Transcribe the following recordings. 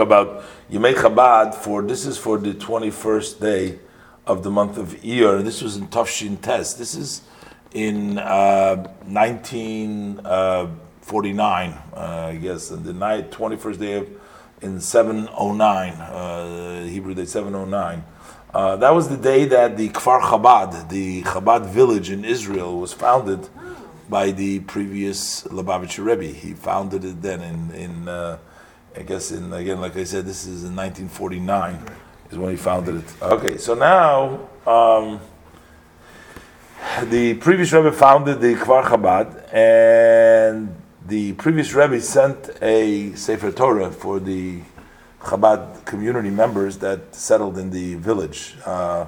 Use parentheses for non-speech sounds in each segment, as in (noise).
about Yemei Chabad for this is for the 21st day of the month of Iyar. This was in Tafshin Tes. This is in uh, 1949, uh, I guess, the night 21st day of in 709, uh, Hebrew day 709. Uh, that was the day that the Kfar Chabad, the Chabad village in Israel, was founded by the previous Lubavitcher Rebbe. He founded it then in in uh, I guess in again, like I said, this is in 1949 is when he founded it. Okay, so now um, the previous Rebbe founded the Kfar Chabad, and the previous Rebbe sent a Sefer Torah for the Chabad community members that settled in the village. Uh,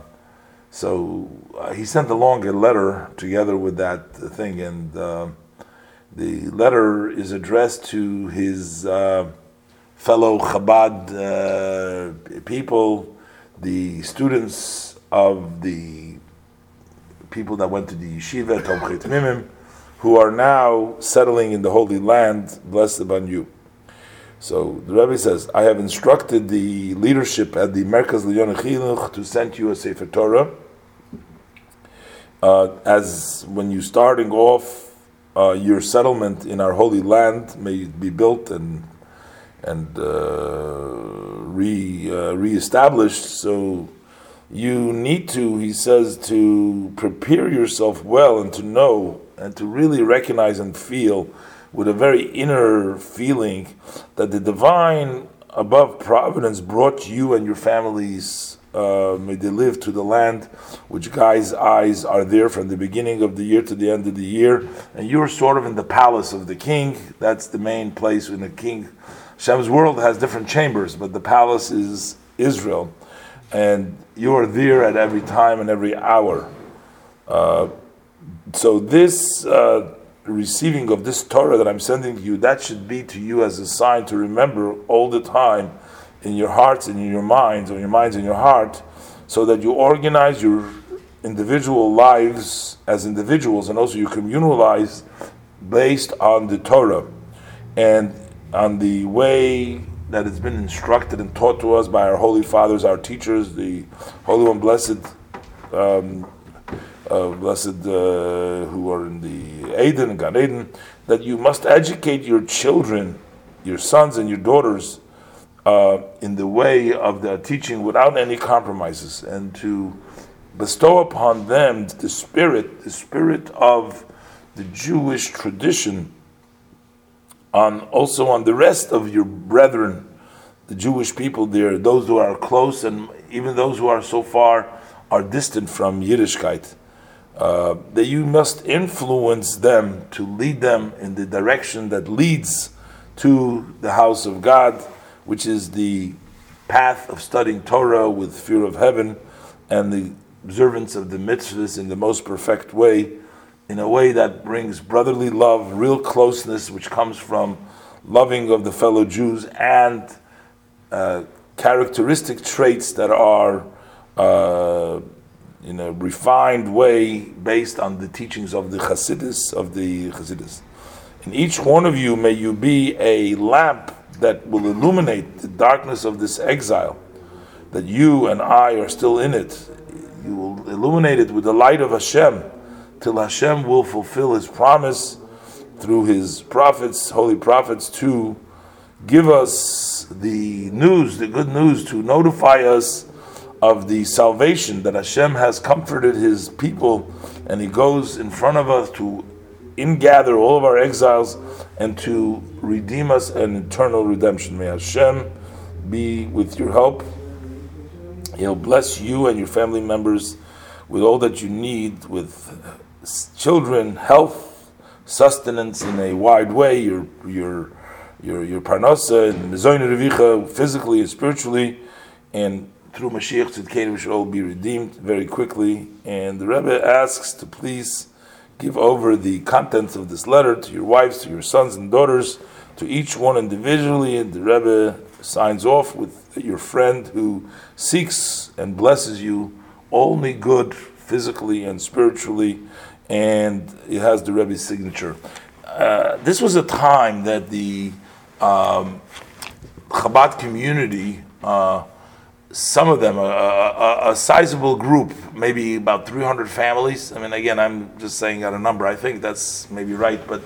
so uh, he sent along a letter together with that thing, and uh, the letter is addressed to his uh, fellow Chabad uh, people, the students of the people that went to the yeshiva, Tomchei Tmimim, who are now settling in the Holy Land, blessed upon you. So the Rebbe says, I have instructed the leadership at the Merkos L'Inyonei Chinuch to send you a Sefer Torah. Uh, as when you starting off uh, your settlement in our holy land may be built and and uh, re uh, reestablished. So you need to, he says, to prepare yourself well and to know and to really recognize and feel with a very inner feeling that the divine above providence brought you and your families uh, may they live to the land which God's eyes are there from the beginning of the year to the end of the year and you're sort of in the palace of the king that's the main place in the king Hashem's world has different chambers, but the palace is Israel, and you are there at every time and every hour. Uh, so this uh, receiving of this Torah that I'm sending to you, that should be to you as a sign to remember all the time in your hearts and in your minds, or your minds and your heart, so that you organize your individual lives as individuals and also you communal lives based on the Torah. And on the way that has been instructed and taught to us by our holy fathers, our teachers, the Holy One, blessed, um, uh, blessed uh, who are in the Eden and Gan Eden, that you must educate your children, your sons and your daughters, uh, in the way of the teaching without any compromises, and to bestow upon them the spirit, the spirit of the Jewish tradition on also on the rest of your brethren, the Jewish people there, those who are close and even those who are so far are distant from Yiddishkeit. Uh, that you must influence them to lead them in the direction that leads to the house of God, which is the path of studying Torah with fear of heaven and the observance of the mitzvahs in the most perfect way in a way that brings brotherly love, real closeness, which comes from loving of the fellow Jews, and uh, characteristic traits that are uh, in a refined way based on the teachings of the Hasidus of the Hasidus. In each one of you, may you be a lamp that will illuminate the darkness of this exile. That you and I are still in it. You will illuminate it with the light of Hashem till Hashem will fulfill His promise through His prophets, holy prophets, to give us the news, the good news, to notify us of the salvation that Hashem has comforted His people, and He goes in front of us to ingather all of our exiles and to redeem us an eternal redemption. May Hashem be with your help. He'll bless you and your family members with all that you need, with children, health, sustenance in a wide way, your your your your parnasa and mezoyin revicha, physically and spiritually, and through Mashiach Tzidkenu we should all be redeemed very quickly. And the Rebbe asks to please give over the contents of this letter to your wives, to your sons and daughters, to each one individually. And the Rebbe signs off with your friend who seeks and blesses you only good physically and spiritually and it has the Rebbe's signature. Uh, this was a time that the um, Chabad community, uh, some of them, a, a, a, sizable group, maybe about 300 families. I mean, again, I'm just saying out a number. I think that's maybe right, but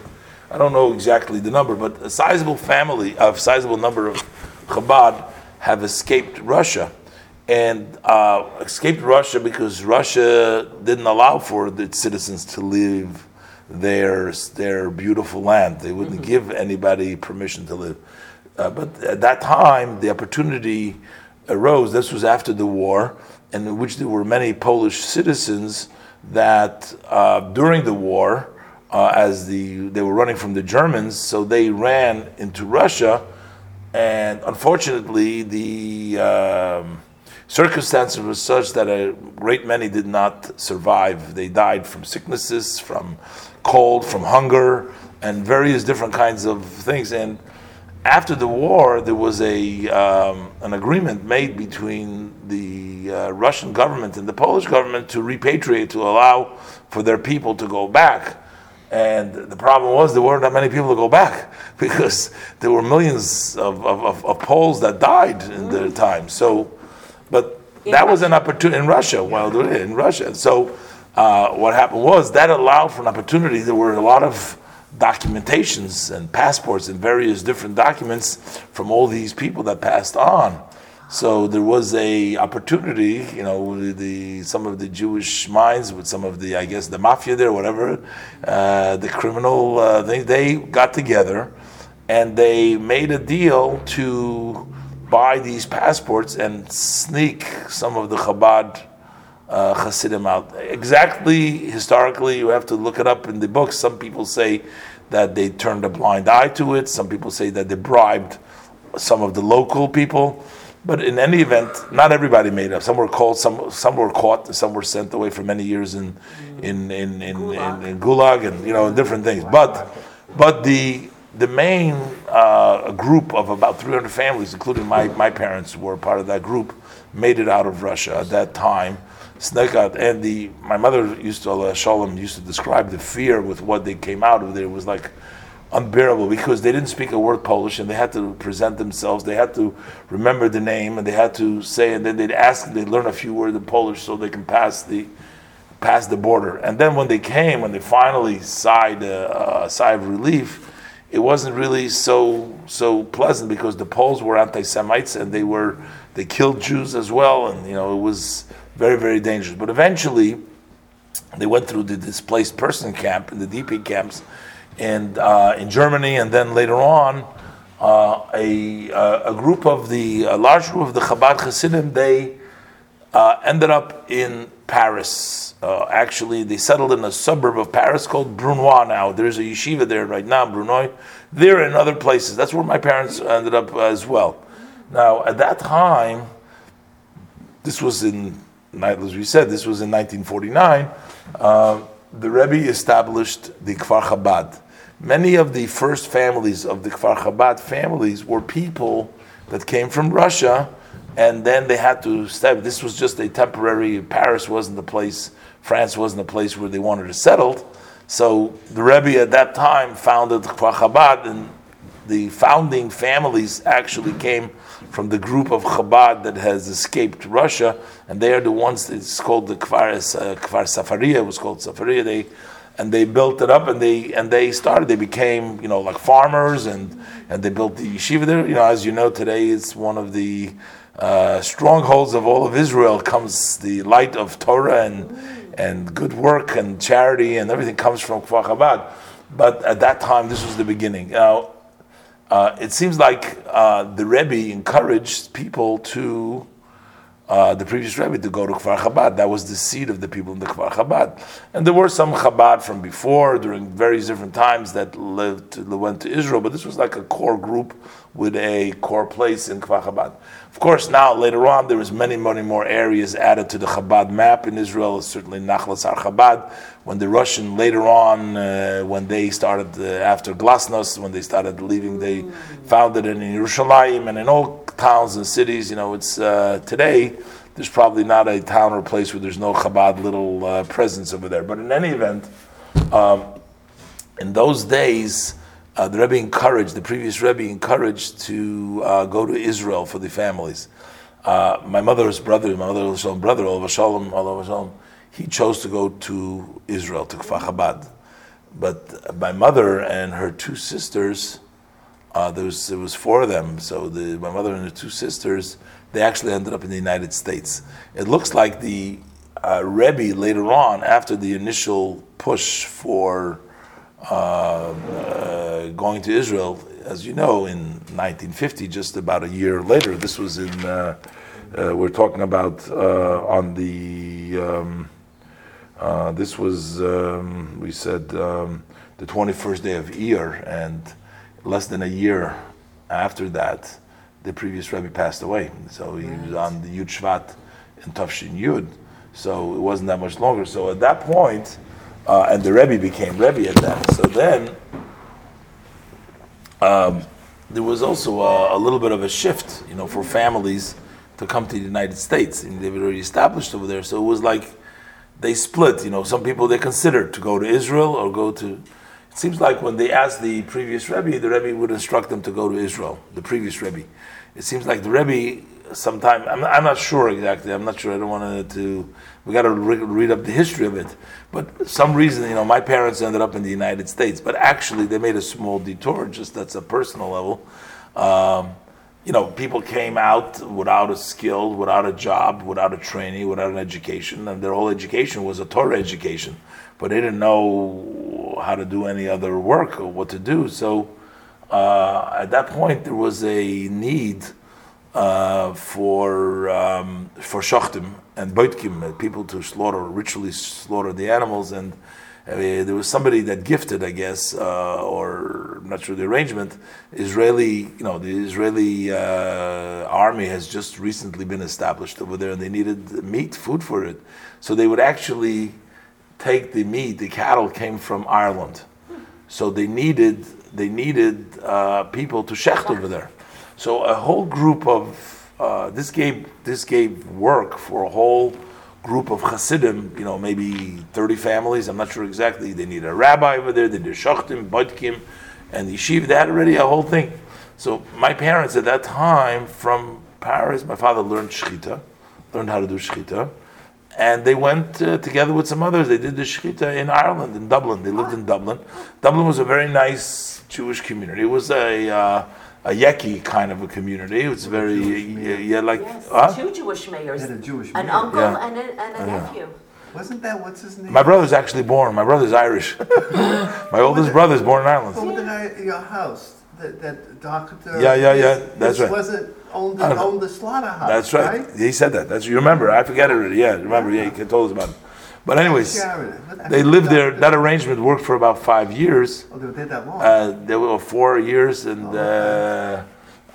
I don't know exactly the number. But a sizable family, a sizable number of Chabad have escaped Russia. And uh, escaped Russia because Russia didn't allow for its citizens to live their, their beautiful land. They wouldn't mm-hmm. give anybody permission to live. Uh, but at that time, the opportunity arose. This was after the war, and in which there were many Polish citizens that uh, during the war, uh, as the they were running from the Germans, so they ran into Russia, and unfortunately, the um, circumstances were such that a great many did not survive. They died from sicknesses, from cold, from hunger, and various different kinds of things. And after the war, there was a um, an agreement made between the uh, Russian government and the Polish government to repatriate, to allow for their people to go back. And the problem was there weren't that many people to go back (laughs) because there were millions of, of, of Poles that died in their time. So, but in that Russia. was an opportunity in Russia. Well, in Russia. So, uh, what happened was that allowed for an opportunity. There were a lot of documentations and passports and various different documents from all these people that passed on. So there was a opportunity, you know, the some of the Jewish minds with some of the, I guess, the mafia there, whatever, uh, the criminal uh, things. They got together and they made a deal to buy these passports and sneak some of the Chabad uh, Hasidim out. Exactly historically, you have to look it up in the books. Some people say that they turned a blind eye to it. Some people say that they bribed some of the local people. But in any event, not everybody made up. Some were called, some some were caught, some were sent away for many years in in in, in, Gulag. in, in Gulag and you know different things. But but the the main uh, group of about 300 families, including my, my parents, were part of that group, made it out of Russia at that time. And the my mother used to uh, Shalom used to describe the fear with what they came out of it was like unbearable because they didn't speak a word Polish and they had to present themselves. They had to remember the name and they had to say and then they'd ask they'd learn a few words in Polish so they can pass the pass the border. And then when they came, when they finally sighed a, a sigh of relief, it wasn't really so so pleasant because the Poles were anti-Semites and they were they killed Jews as well, and you know it was very, very dangerous. But eventually, they went through the displaced person camp in the DP camps, and uh, in Germany, and then later on, uh, a, uh, a group of the a large group of the Chabad Hasidim they uh, ended up in Paris. Uh, actually, they settled in a suburb of Paris called Brunoy Now there's a yeshiva there right now, Brunoy. There and other places. That's where my parents ended up as well. Now at that time, this was in as we said, this was in 1949, uh, the Rebbe established the Kfar Chabad. Many of the first families of the Kfar Chabad families were people that came from Russia, and then they had to step. This was just a temporary. Paris wasn't the place. France wasn't the place where they wanted to settle. So the Rebbe at that time founded Kfar Chabad, and the founding families actually came from the group of Chabad that has escaped Russia, and they are the ones. It's called the Kfar, uh, Kfar Safaria. It was called Safaria. They and they built it up, and they and they started. They became you know like farmers, and and they built the yeshiva there. You know, as you know, today it's one of the uh, strongholds of all of Israel. Comes the light of Torah and and good work and charity and everything comes from Kfar Chabad. But at that time, this was the beginning. Now, uh, it seems like uh, the Rebbe encouraged people to, uh, the previous Rebbe, to go to Kfar Chabad. That was the seed of the people in the Kfar Chabad. And there were some Chabad from before, during various different times, that lived, went to Israel, but this was like a core group with a core place in Kfar Chabad. Of course, now later on, there was many, many more areas added to the Chabad map in Israel. Certainly, Nachlas Har Chabad. When the Russian later on, uh, when they started uh, after Glasnost, when they started leaving, they founded it in Yerushalayim and in all towns and cities. You know, it's uh, today. There's probably not a town or place where there's no Chabad little uh, presence over there. But in any event, um, in those days uh, the Rebbe encouraged, the previous Rebbe encouraged to uh, go to Israel for the families. Uh, my mother's brother, my mother's own brother, Olav Shalom, Olav Shalom, he chose to go to Israel, to Kfar Chabad. But my mother and her two sisters, uh, there was there was four of them. So the, my mother and her two sisters, they actually ended up in the United States. It looks like the uh, Rebbe later on, after the initial push for going to Israel, as you know, in 1950, just about a year later, this was in, uh, uh we're talking about uh, on the, um, uh, this was, um, we said, um, the 21st day of Iyar, and less than a year after that, the previous Rebbe passed away. So he was on the Yud Shvat in Tafshin Yud. So it wasn't that much longer. So at that point, uh, and the Rebbe became Rebbe at that. So then um, there was also a, a, little bit of a shift, you know, for families to come to the United States, and they were already established over there. So it was like they split. You know, some people they considered to go to Israel or go to. It seems like when they asked the previous Rebbe, the Rebbe would instruct them to go to Israel. The previous Rebbe. It seems like the Rebbe sometime I'm, I'm not sure exactly. I'm not sure. I don't want to. We got to re- read up the history of it. But some reason, you know, my parents ended up in the United States, but actually they made a small detour. Just that's a personal level. Um, you know, people came out without a skill, without a job, without a training, without an education, and their whole education was a Torah education, but they didn't know how to do any other work or what to do. So uh, at that point, there was a need uh, for um, for shachtim and boitkim, uh, people to slaughter, ritually slaughter the animals, and uh, there was somebody that gifted, I guess, uh, or I'm not sure the arrangement. Israeli, you know, the Israeli army has just recently been established over there, and they needed meat, food for it, so they would actually take the meat. The cattle came from Ireland, so they needed they needed people to shecht over there. So a whole group of uh, this gave this gave work for a whole group of Hasidim, you know, maybe 30 families. I'm not sure exactly. They need a rabbi over there. They did shachtim, bodkim, and yeshiva. They had already a whole thing. So my parents at that time from Paris, my father learned shechita, learned how to do shechita, and they went uh, together with some others. They did the shechita in Ireland, in Dublin. They lived in Dublin. Dublin was a very nice Jewish community. It was a uh, a Yeki kind of a community. It's very yeah, yeah, like Yes, huh? two Jewish mayors, Had a Jewish an mayor. uncle Yeah. and a, and a nephew. Wasn't that what's his name? My brother's actually born. My brother's Irish. (laughs) My oldest brother's born in Ireland. Over the your house, that that doctor. Yeah, yeah, yeah, that's his right. Wasn't owned I the, don't know. owned the slaughterhouse. That's right. He said that. That's you remember. I forget it already. Yeah, remember. Yeah, he told us about it. But anyways, they lived there. That arrangement worked for about five years. Oh, they were there that long. Uh, there were four years, and uh,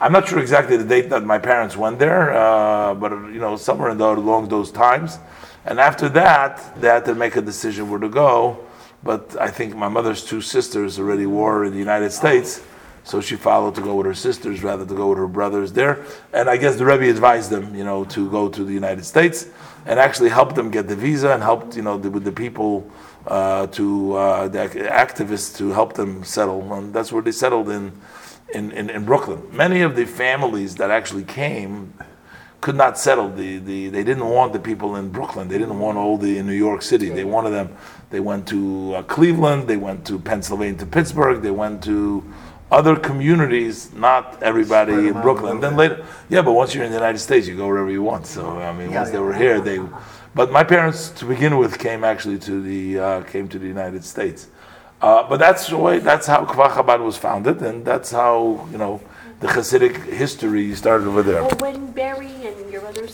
I'm not sure exactly the date that my parents went there, uh, but you know, somewhere in the, along those times. And after that, they had to make a decision where to go. But I think my mother's two sisters already were in the United States, so she followed to go with her sisters rather than go with her brothers there. And I guess the Rebbe advised them, you know, to go to the United States and actually helped them get the visa and helped, you know, the, with the people uh, to uh, the ac- activists to help them settle. And that's where they settled in, in, in, in Brooklyn. Many of the families that actually came could not settle. The, the, they didn't want the people in Brooklyn. They didn't want all the in New York City. They wanted them. They went to uh, Cleveland. They went to Pennsylvania, to Pittsburgh. They went to other communities. Not everybody in Brooklyn. then later, yeah. But once you're in the United States, you go wherever you want. So I mean, Yeah, once they were here, they. But my parents, to begin with, came actually to the uh, came to the United States. Uh, but that's the way. That's how Kfar Chabad was founded, and that's how you know the Hasidic history started over there. Well, when Barry and your other